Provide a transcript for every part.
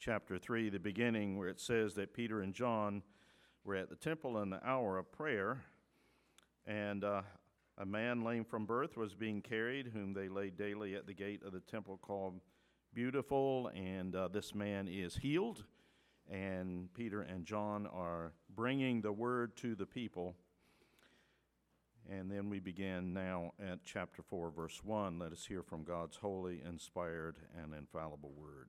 chapter 3, the beginning, where it says that Peter and John were at the temple in the hour of prayer, and uh, a man lame from birth was being carried, whom they laid daily at the gate of the temple called Beautiful, and uh, this man is healed. And Peter and John are bringing the word to the people. And then we begin now at chapter 4, verse 1. Let us hear from God's holy, inspired, and infallible word.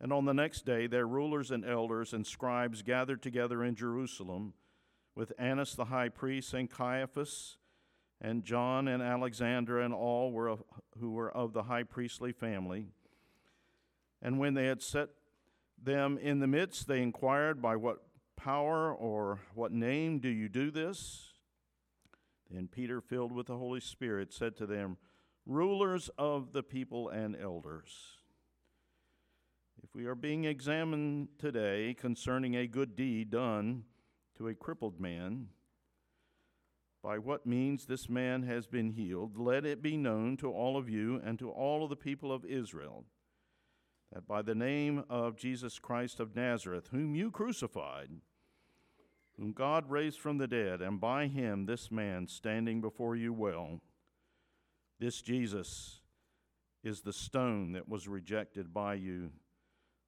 And on the next day, their rulers and elders and scribes gathered together in Jerusalem with Annas the high priest and Caiaphas and John and Alexander and all were of, who were of the high priestly family. And when they had set them in the midst, they inquired, By what power or what name do you do this? Then Peter, filled with the Holy Spirit, said to them, Rulers of the people and elders, if we are being examined today concerning a good deed done to a crippled man, by what means this man has been healed, let it be known to all of you and to all of the people of Israel that by the name of Jesus Christ of Nazareth, whom you crucified, whom God raised from the dead, and by him this man standing before you well, this Jesus is the stone that was rejected by you,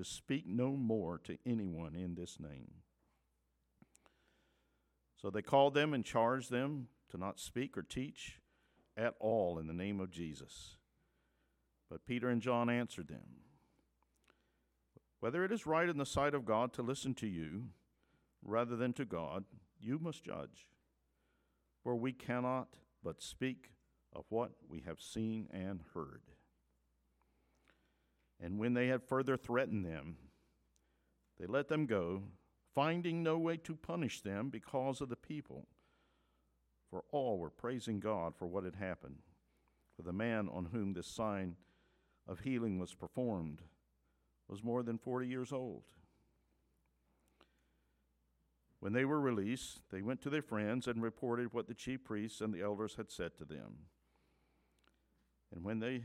to speak no more to anyone in this name. So they called them and charged them to not speak or teach at all in the name of Jesus. But Peter and John answered them Whether it is right in the sight of God to listen to you rather than to God, you must judge. For we cannot but speak of what we have seen and heard. And when they had further threatened them, they let them go finding no way to punish them because of the people. For all were praising God for what had happened. For the man on whom this sign of healing was performed was more than 40 years old. When they were released, they went to their friends and reported what the chief priests and the elders had said to them. And when they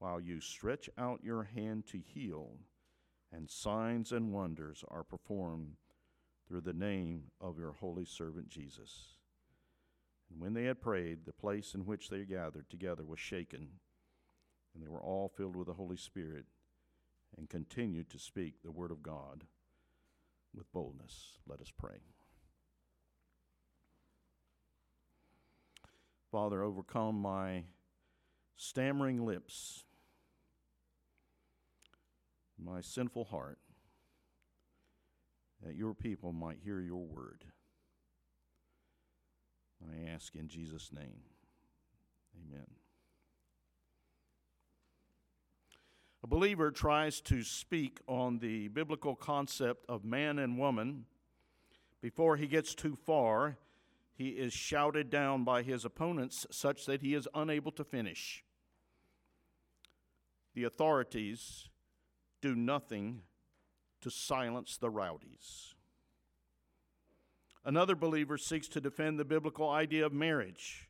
while you stretch out your hand to heal, and signs and wonders are performed through the name of your holy servant Jesus. And when they had prayed, the place in which they gathered together was shaken, and they were all filled with the Holy Spirit and continued to speak the word of God with boldness. Let us pray. Father, overcome my stammering lips, my sinful heart, that your people might hear your word. I ask in Jesus' name. Amen. A believer tries to speak on the biblical concept of man and woman. Before he gets too far, he is shouted down by his opponents such that he is unable to finish. The authorities do nothing to silence the rowdies. Another believer seeks to defend the biblical idea of marriage.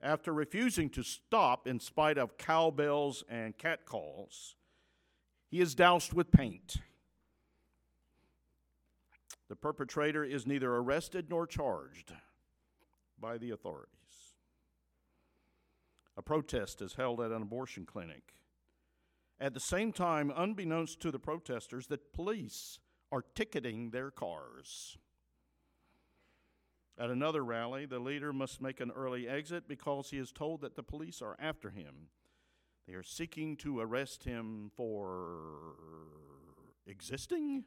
After refusing to stop in spite of cowbells and catcalls, he is doused with paint. The perpetrator is neither arrested nor charged by the authorities. A protest is held at an abortion clinic. At the same time, unbeknownst to the protesters, the police are ticketing their cars. At another rally, the leader must make an early exit because he is told that the police are after him. They are seeking to arrest him for existing?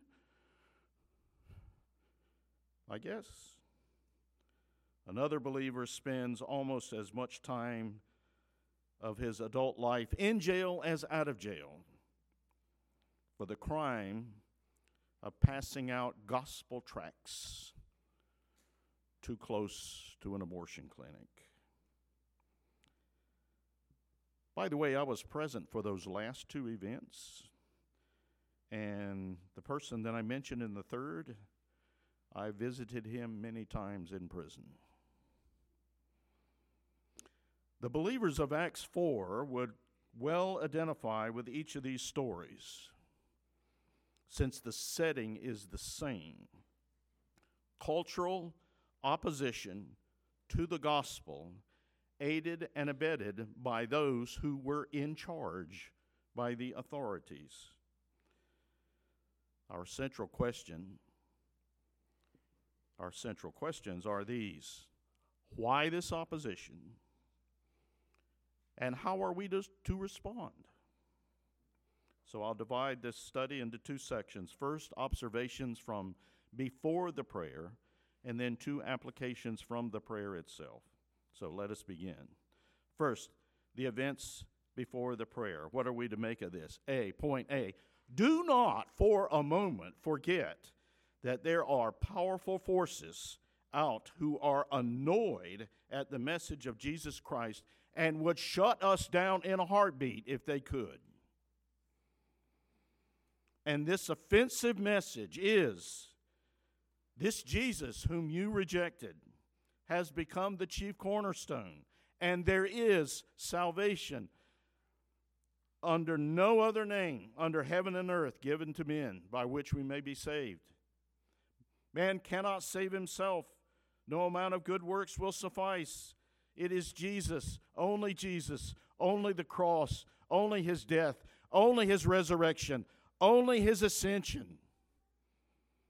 I guess. Another believer spends almost as much time of his adult life in jail as out of jail for the crime of passing out gospel tracts too close to an abortion clinic. By the way, I was present for those last two events, and the person that I mentioned in the third, I visited him many times in prison. The believers of Acts 4 would well identify with each of these stories since the setting is the same. Cultural opposition to the gospel, aided and abetted by those who were in charge by the authorities. Our central question, our central questions are these why this opposition? And how are we to, to respond? So I'll divide this study into two sections. First, observations from before the prayer, and then two applications from the prayer itself. So let us begin. First, the events before the prayer. What are we to make of this? A, point A. Do not for a moment forget that there are powerful forces out who are annoyed at the message of Jesus Christ and would shut us down in a heartbeat if they could. And this offensive message is this Jesus, whom you rejected, has become the chief cornerstone, and there is salvation under no other name under heaven and earth given to men by which we may be saved. Man cannot save himself. No amount of good works will suffice. It is Jesus, only Jesus, only the cross, only his death, only his resurrection, only his ascension.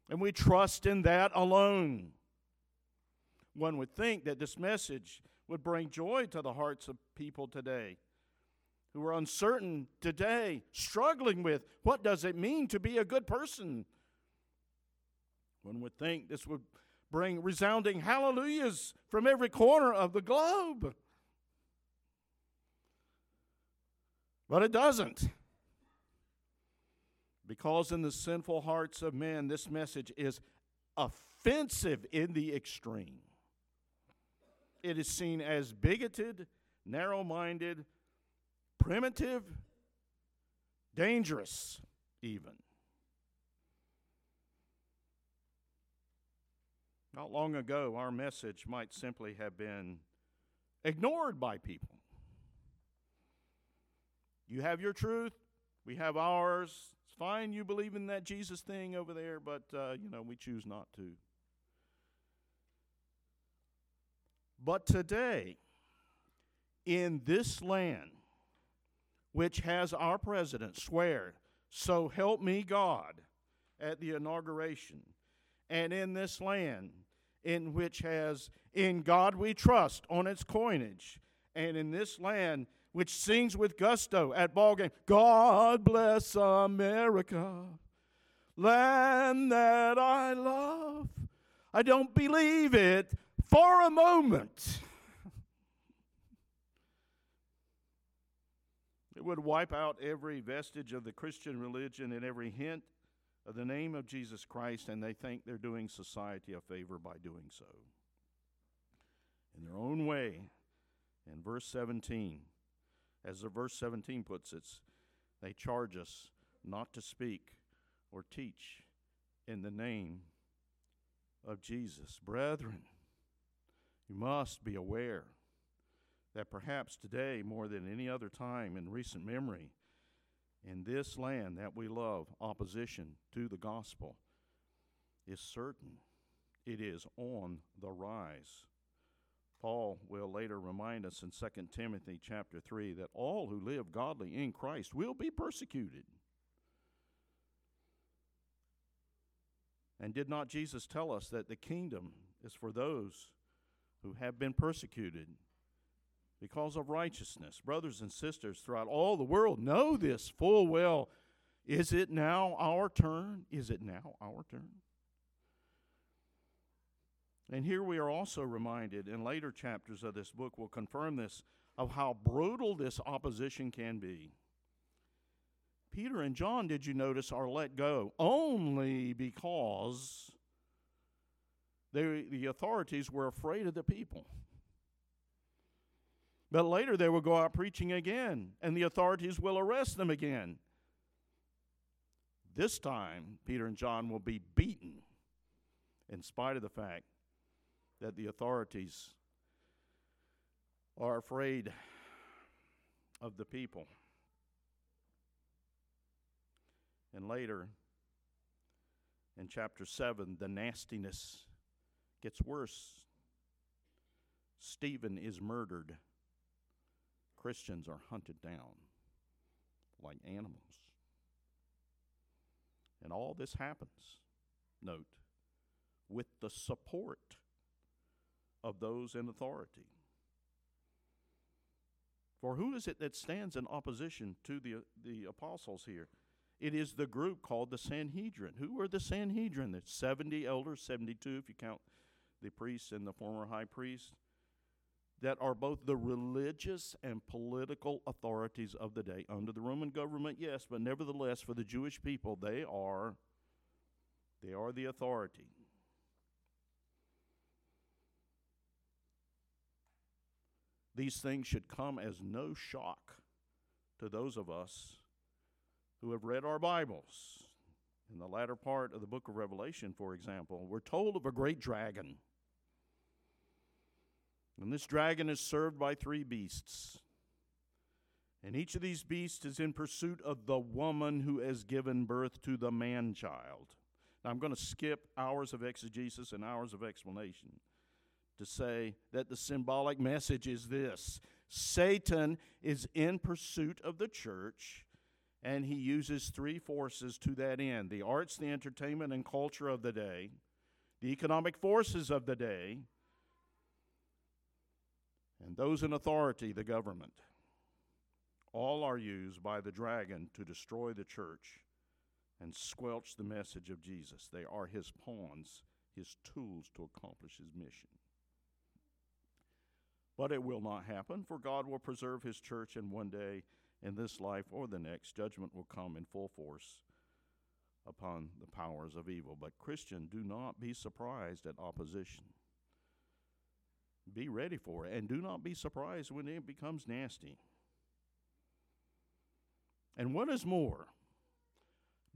And we trust in that alone. One would think that this message would bring joy to the hearts of people today who are uncertain today, struggling with what does it mean to be a good person. One would think this would bring resounding hallelujahs from every corner of the globe. But it doesn't. Because in the sinful hearts of men, this message is offensive in the extreme. It is seen as bigoted, narrow minded, primitive, dangerous, even. Not long ago, our message might simply have been ignored by people. You have your truth, we have ours. It's fine you believe in that Jesus thing over there, but, uh, you know, we choose not to. But today, in this land, which has our president swear, So help me God, at the inauguration, and in this land, in which has In God We Trust on its coinage, and in this land, which sings with gusto at ball game, God bless America, land that I love. I don't believe it for a moment. It would wipe out every vestige of the Christian religion and every hint of the name of Jesus Christ, and they think they're doing society a favor by doing so. In their own way, in verse 17, as the verse 17 puts it, they charge us not to speak or teach in the name of Jesus. Brethren, you must be aware that perhaps today, more than any other time in recent memory, in this land that we love, opposition to the gospel is certain. It is on the rise. Paul will later remind us in 2 Timothy chapter 3 that all who live godly in Christ will be persecuted. And did not Jesus tell us that the kingdom is for those who have been persecuted because of righteousness. Brothers and sisters throughout all the world know this full well. Is it now our turn? Is it now our turn? And here we are also reminded, in later chapters of this book will confirm this, of how brutal this opposition can be. Peter and John, did you notice, are let go only because they, the authorities were afraid of the people. But later they will go out preaching again, and the authorities will arrest them again. This time, Peter and John will be beaten in spite of the fact that the authorities are afraid of the people. And later, in chapter 7, the nastiness gets worse. Stephen is murdered. Christians are hunted down like animals. And all this happens, note, with the support of those in authority. For who is it that stands in opposition to the, the apostles here? It is the group called the Sanhedrin. Who are the Sanhedrin? The 70 elders, 72 if you count the priests and the former high priest that are both the religious and political authorities of the day. Under the Roman government, yes, but nevertheless, for the Jewish people, they are they are the authority. These things should come as no shock to those of us who have read our Bibles. In the latter part of the book of Revelation, for example, we're told of a great dragon and this dragon is served by three beasts. And each of these beasts is in pursuit of the woman who has given birth to the man child. Now, I'm going to skip hours of exegesis and hours of explanation to say that the symbolic message is this Satan is in pursuit of the church, and he uses three forces to that end the arts, the entertainment, and culture of the day, the economic forces of the day, and those in authority, the government, all are used by the dragon to destroy the church and squelch the message of Jesus. They are his pawns, his tools to accomplish his mission. But it will not happen, for God will preserve his church, and one day in this life or the next, judgment will come in full force upon the powers of evil. But, Christian, do not be surprised at opposition. Be ready for it, and do not be surprised when it becomes nasty. And what is more,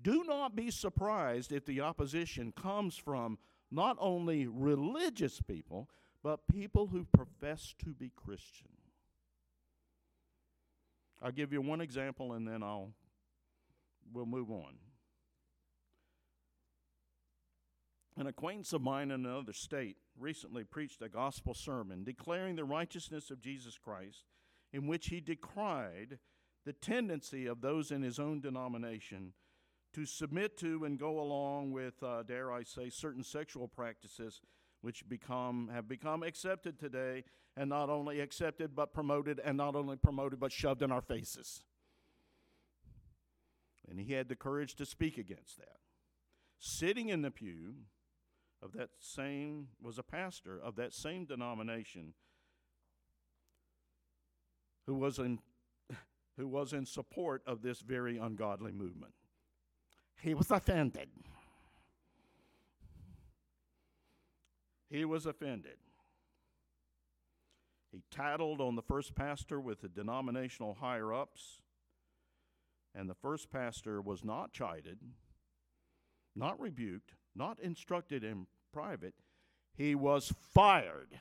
do not be surprised if the opposition comes from not only religious people, but people who profess to be Christian. I'll give you one example and then I'll we'll move on. An acquaintance of mine in another state recently preached a gospel sermon declaring the righteousness of Jesus Christ, in which he decried the tendency of those in his own denomination to submit to and go along with, uh, dare I say, certain sexual practices which become have become accepted today, and not only accepted but promoted, and not only promoted but shoved in our faces. And he had the courage to speak against that. Sitting in the pew of that same was a pastor of that same denomination who was in who was in support of this very ungodly movement. He was offended. He was offended. He tattled on the first pastor with the denominational higher ups, and the first pastor was not chided, not rebuked, not instructed in private. He was fired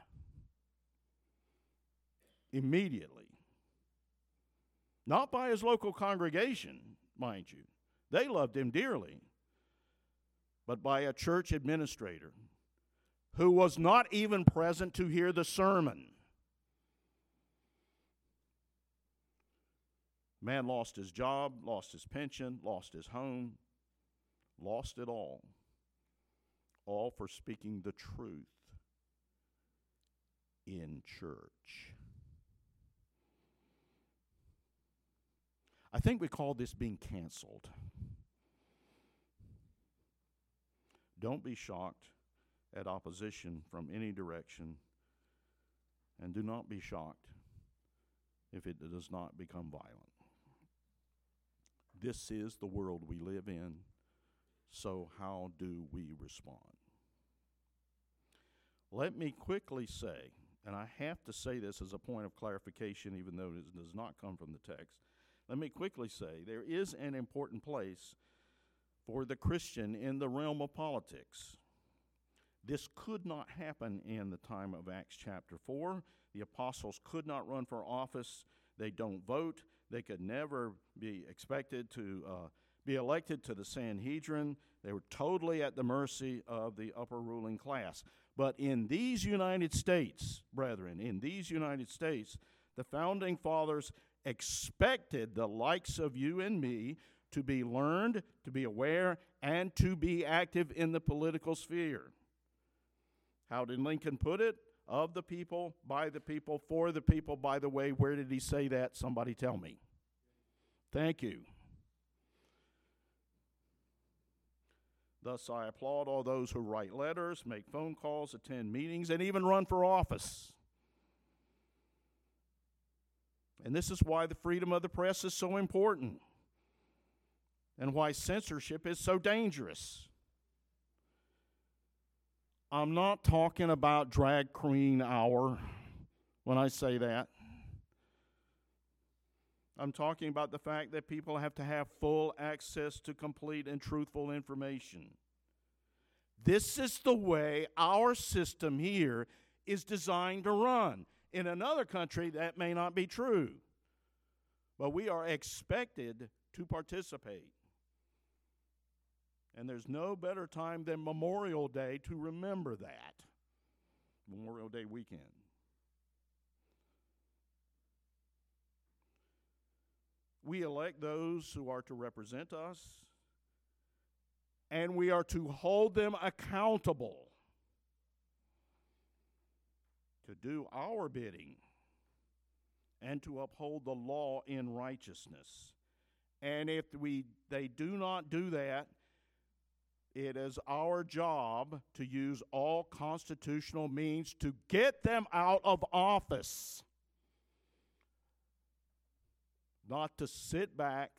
immediately. Not by his local congregation, mind you. They loved him dearly. But by a church administrator who was not even present to hear the sermon. Man lost his job, lost his pension, lost his home, lost it all. All for speaking the truth in church. I think we call this being canceled. Don't be shocked at opposition from any direction, and do not be shocked if it does not become violent. This is the world we live in, so how do we respond? Let me quickly say, and I have to say this as a point of clarification, even though it does not come from the text. Let me quickly say there is an important place for the Christian in the realm of politics. This could not happen in the time of Acts chapter 4. The apostles could not run for office. They don't vote. They could never be expected to uh, be elected to the Sanhedrin. They were totally at the mercy of the upper ruling class. But in these United States, brethren, in these United States, the founding fathers expected the likes of you and me to be learned, to be aware, and to be active in the political sphere. How did Lincoln put it? Of the people, by the people, for the people. By the way, where did he say that? Somebody tell me. Thank you. Thus, I applaud all those who write letters, make phone calls, attend meetings, and even run for office. And this is why the freedom of the press is so important and why censorship is so dangerous. I'm not talking about drag queen hour when I say that. I'm talking about the fact that people have to have full access to complete and truthful information. This is the way our system here is designed to run. In another country, that may not be true. But we are expected to participate. And there's no better time than Memorial Day to remember that. Memorial Day weekend. We elect those who are to represent us, and we are to hold them accountable to do our bidding and to uphold the law in righteousness. And if we they do not do that, it is our job to use all constitutional means to get them out of office. Not to sit back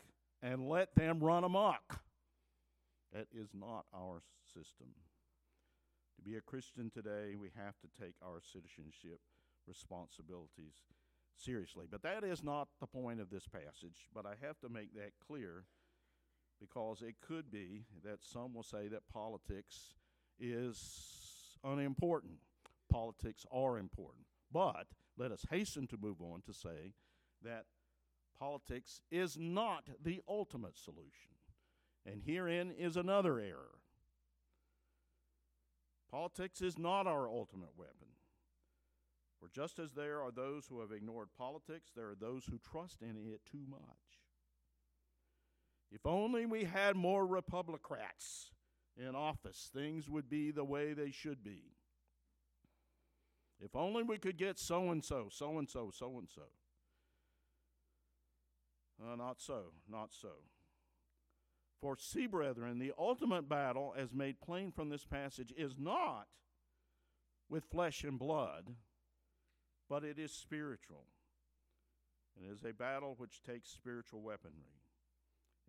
and let them run amok. That is not our system. To be a Christian today, we have to take our citizenship responsibilities seriously. But that is not the point of this passage, but I have to make that clear because it could be that some will say that politics is unimportant. Politics are important. But let us hasten to move on to say that Politics is not the ultimate solution. And herein is another error. Politics is not our ultimate weapon. For just as there are those who have ignored politics, there are those who trust in it too much. If only we had more Republicrats in office, things would be the way they should be. If only we could get so and so, so and so, so and so. Uh, not so, not so. For see, brethren, the ultimate battle, as made plain from this passage, is not with flesh and blood, but it is spiritual. It is a battle which takes spiritual weaponry.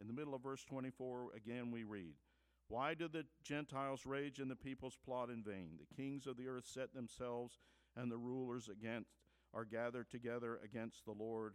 In the middle of verse 24, again we read, Why do the Gentiles rage and the peoples plot in vain? The kings of the earth set themselves, and the rulers against are gathered together against the Lord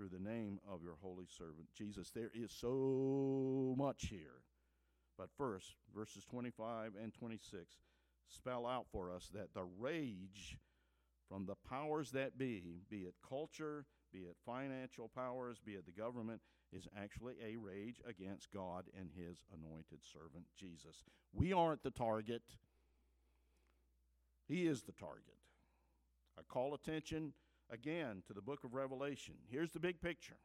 through the name of your holy servant Jesus. There is so much here. But first, verses 25 and 26 spell out for us that the rage from the powers that be, be it culture, be it financial powers, be it the government, is actually a rage against God and his anointed servant Jesus. We aren't the target, he is the target. I call attention again to the book of Revelation. Here's the big picture.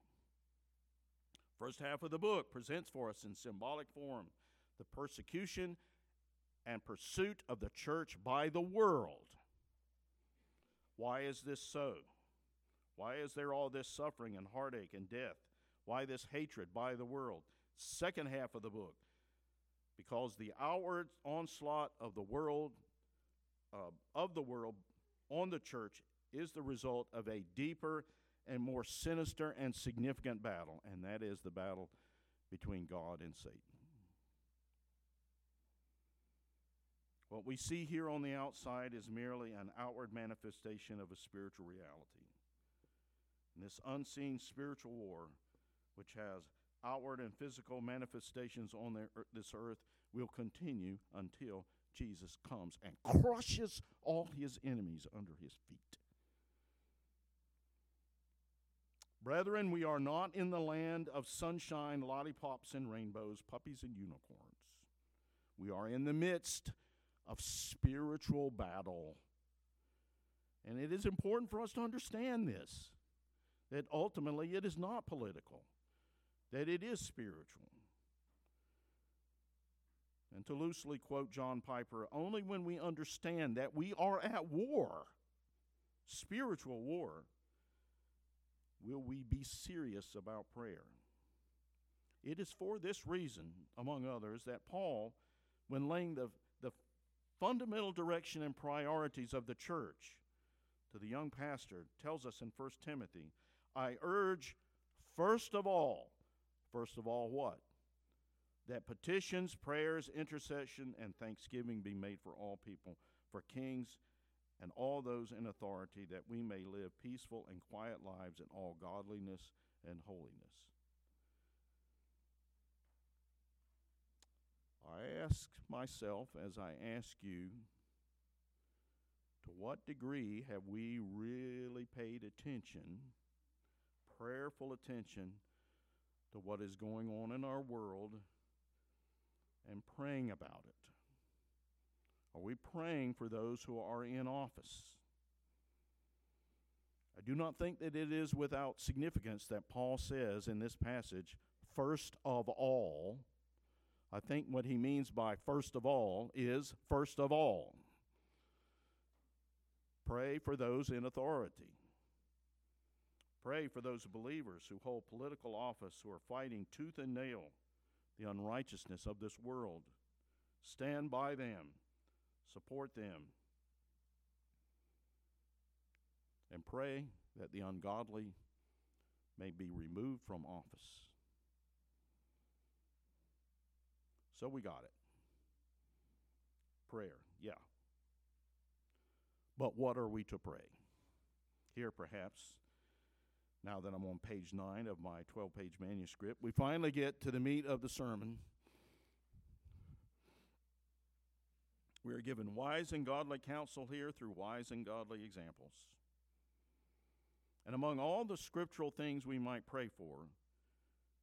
First half of the book presents for us in symbolic form the persecution and pursuit of the church by the world. Why is this so? Why is there all this suffering and heartache and death? Why this hatred by the world? Second half of the book. Because the outward onslaught of the world, uh, of the world on the church is the result of a deeper and more sinister and significant battle, and that is the battle between God and Satan. What we see here on the outside is merely an outward manifestation of a spiritual reality. And this unseen spiritual war, which has outward and physical manifestations on this earth, will continue until Jesus comes and crushes all his enemies under his feet. Brethren, we are not in the land of sunshine, lollipops, and rainbows, puppies, and unicorns. We are in the midst of spiritual battle. And it is important for us to understand this that ultimately it is not political, that it is spiritual. And to loosely quote John Piper, only when we understand that we are at war, spiritual war, will we be serious about prayer. It is for this reason, among others, that Paul, when laying the, the fundamental direction and priorities of the church to the young pastor, tells us in 1 Timothy, I urge first of all, first of all, what? That petitions, prayers, intercession, and thanksgiving be made for all people, for kings and all those in authority, that we may live peaceful and quiet lives in all godliness and holiness. I ask myself, as I ask you, to what degree have we really paid attention, prayerful attention, to what is going on in our world and praying about it? Are we praying for those who are in office? I do not think that it is without significance that Paul says in this passage, first of all. I think what he means by first of all is first of all. Pray for those in authority. Pray for those believers who hold political office who are fighting tooth and nail the unrighteousness of this world. Stand by them support them, and pray that the ungodly may be removed from office. So we got it. Prayer, yeah. But what are we to pray? Here, perhaps, now that I'm on page 9 of my 12 page manuscript, we finally get to the meat of the sermon. We are given wise and godly counsel here through wise and godly examples. And among all the scriptural things we might pray for,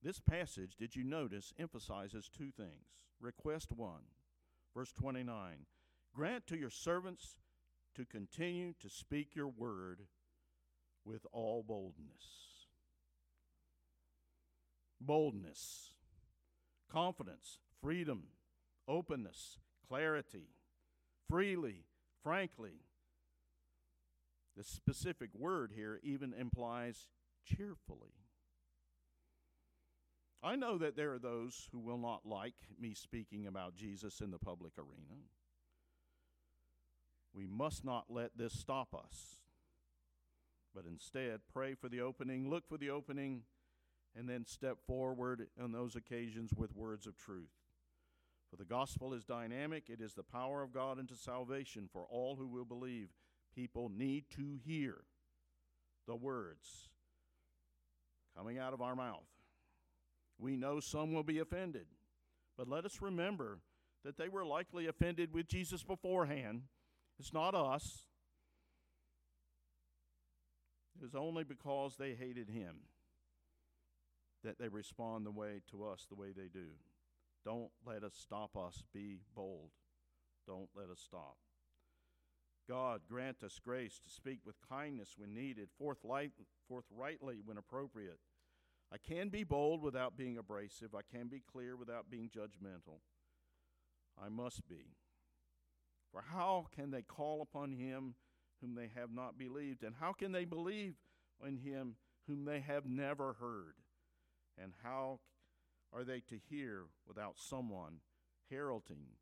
this passage, did you notice, emphasizes two things. Request one, verse 29 Grant to your servants to continue to speak your word with all boldness. Boldness, confidence, freedom, openness, clarity, freely, frankly. The specific word here even implies cheerfully. I know that there are those who will not like me speaking about Jesus in the public arena. We must not let this stop us, but instead pray for the opening, look for the opening, and then step forward on those occasions with words of truth. For the gospel is dynamic, it is the power of God into salvation for all who will believe. People need to hear the words coming out of our mouth. We know some will be offended, but let us remember that they were likely offended with Jesus beforehand. It's not us. It is only because they hated him that they respond the way to us the way they do. Don't let us stop us. Be bold. Don't let us stop. God, grant us grace to speak with kindness when needed, forthrightly when appropriate. I can be bold without being abrasive. I can be clear without being judgmental. I must be. For how can they call upon him whom they have not believed? And how can they believe in him whom they have never heard? And how are they to hear without someone heralding,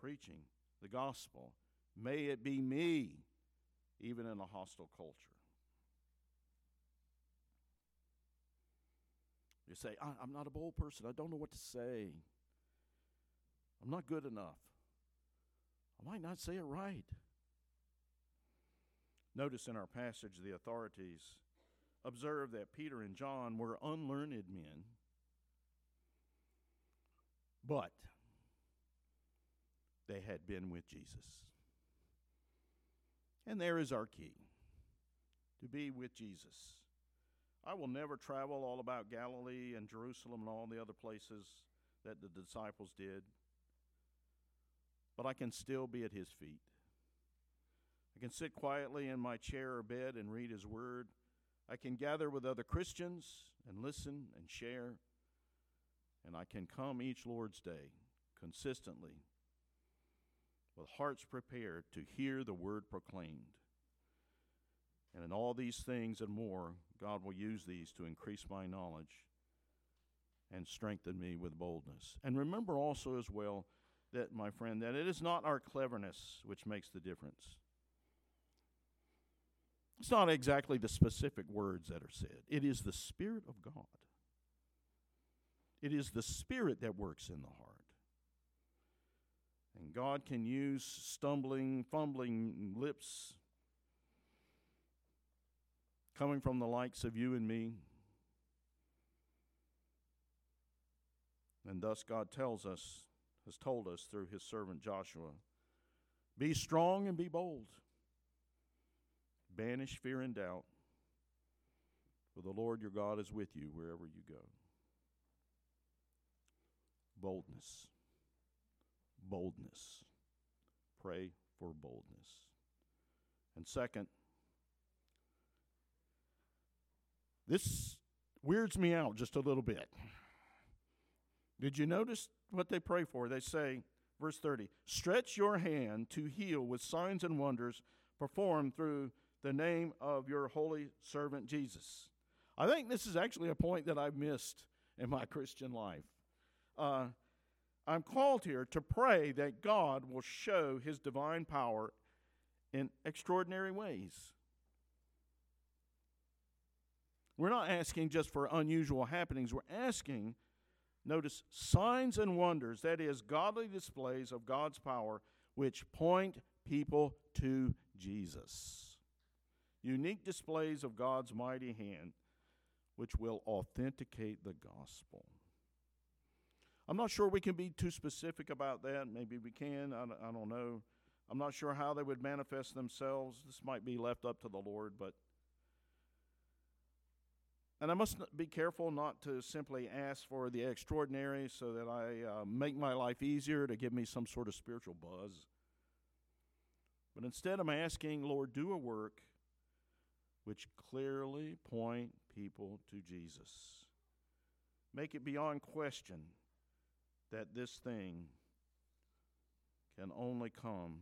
preaching the gospel? May it be me, even in a hostile culture. You say, I'm not a bold person. I don't know what to say. I'm not good enough. I might not say it right. Notice in our passage, the authorities observe that Peter and John were unlearned men but they had been with Jesus. And there is our key to be with Jesus. I will never travel all about Galilee and Jerusalem and all the other places that the disciples did, but I can still be at his feet. I can sit quietly in my chair or bed and read his word. I can gather with other Christians and listen and share and I can come each Lord's Day consistently with hearts prepared to hear the word proclaimed. And in all these things and more, God will use these to increase my knowledge and strengthen me with boldness. And remember also, as well, that, my friend, that it is not our cleverness which makes the difference. It's not exactly the specific words that are said, it is the Spirit of God it is the Spirit that works in the heart. And God can use stumbling, fumbling lips coming from the likes of you and me. And thus God tells us, has told us through his servant Joshua be strong and be bold, banish fear and doubt, for the Lord your God is with you wherever you go boldness. Boldness. Pray for boldness. And second, this weirds me out just a little bit. Did you notice what they pray for? They say, verse 30, stretch your hand to heal with signs and wonders performed through the name of your holy servant Jesus. I think this is actually a point that I've missed in my Christian life uh, I'm called here to pray that God will show his divine power in extraordinary ways. We're not asking just for unusual happenings, we're asking Notice signs and wonders, that is, godly displays of God's power, which point people to Jesus. Unique displays of God's mighty hand, which will authenticate the gospel. I'm not sure we can be too specific about that. Maybe we can. I, I don't know. I'm not sure how they would manifest themselves. This might be left up to the Lord, but and I must be careful not to simply ask for the extraordinary so that I uh, make my life easier to give me some sort of spiritual buzz. But instead, I'm asking, Lord, do a work which clearly point people to Jesus. Make it beyond question that this thing can only come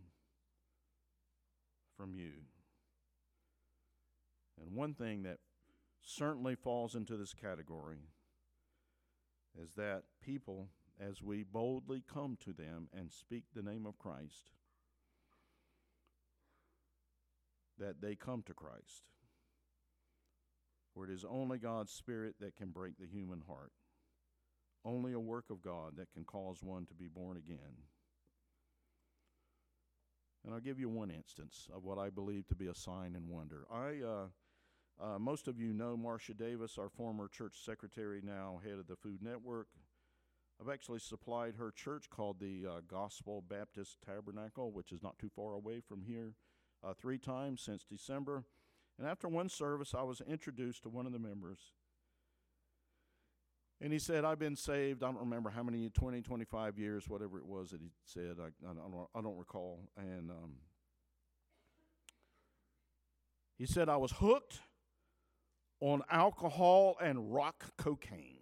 from you. And one thing that certainly falls into this category is that people, as we boldly come to them and speak the name of Christ, that they come to Christ. For it is only God's Spirit that can break the human heart, only a work of God that can cause one to be born again. And I'll give you one instance of what I believe to be a sign and wonder. I, uh, uh, most of you know Marcia Davis, our former church secretary, now head of the Food Network. I've actually supplied her church called the uh, Gospel Baptist Tabernacle, which is not too far away from here, uh, three times since December. And after one service, I was introduced to one of the members. And he said, I've been saved, I don't remember how many, 20, 25 years, whatever it was that he said. I, I, don't, I don't recall. And um, he said, I was hooked on alcohol and rock cocaine.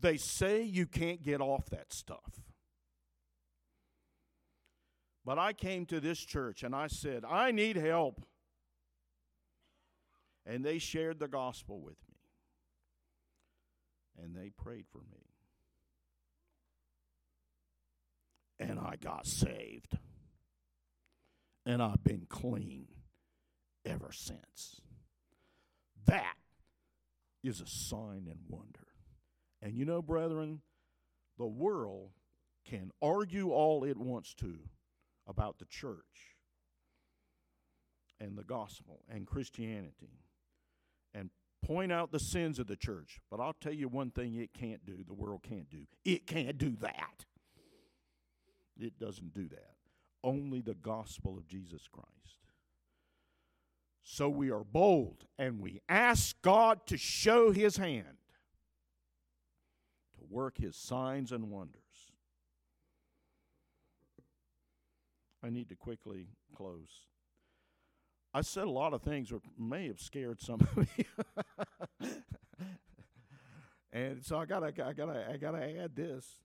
They say you can't get off that stuff. But I came to this church and I said, I need help. And they shared the gospel with me. And they prayed for me. And I got saved. And I've been clean ever since. That is a sign and wonder. And you know, brethren, the world can argue all it wants to about the church and the gospel and Christianity point out the sins of the church. But I'll tell you one thing it can't do, the world can't do. It can't do that. It doesn't do that. Only the gospel of Jesus Christ. So we are bold and we ask God to show his hand, to work his signs and wonders. I need to quickly close. I said a lot of things that may have scared some of you. and so I gotta I gotta I gotta add this.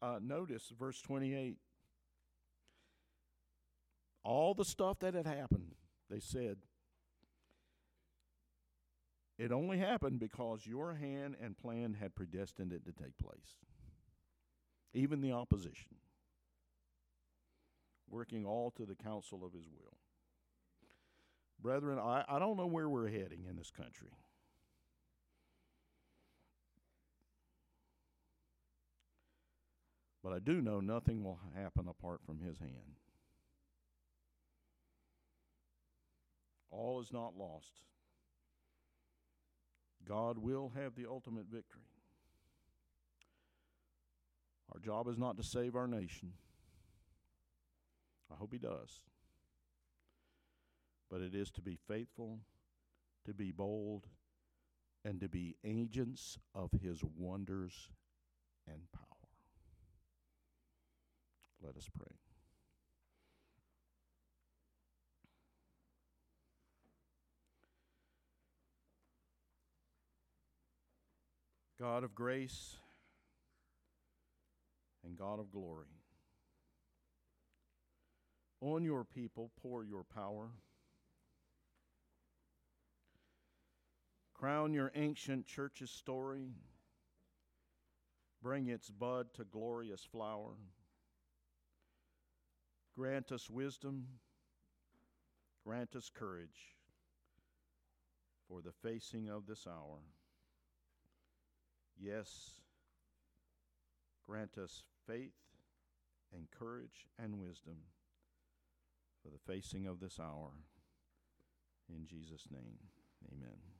Uh, notice verse twenty eight. All the stuff that had happened, they said, it only happened because your hand and plan had predestined it to take place. Even the opposition, working all to the counsel of his will. Brethren, I, I don't know where we're heading in this country. But I do know nothing will happen apart from his hand. All is not lost. God will have the ultimate victory. Our job is not to save our nation. I hope He does. But it is to be faithful, to be bold, and to be agents of His wonders and power. Let us pray. God of grace and God of glory. On your people, pour your power. Crown your ancient church's story. Bring its bud to glorious flower. Grant us wisdom. Grant us courage for the facing of this hour. Yes, grant us faith and courage and wisdom for the facing of this hour. In Jesus' name, amen.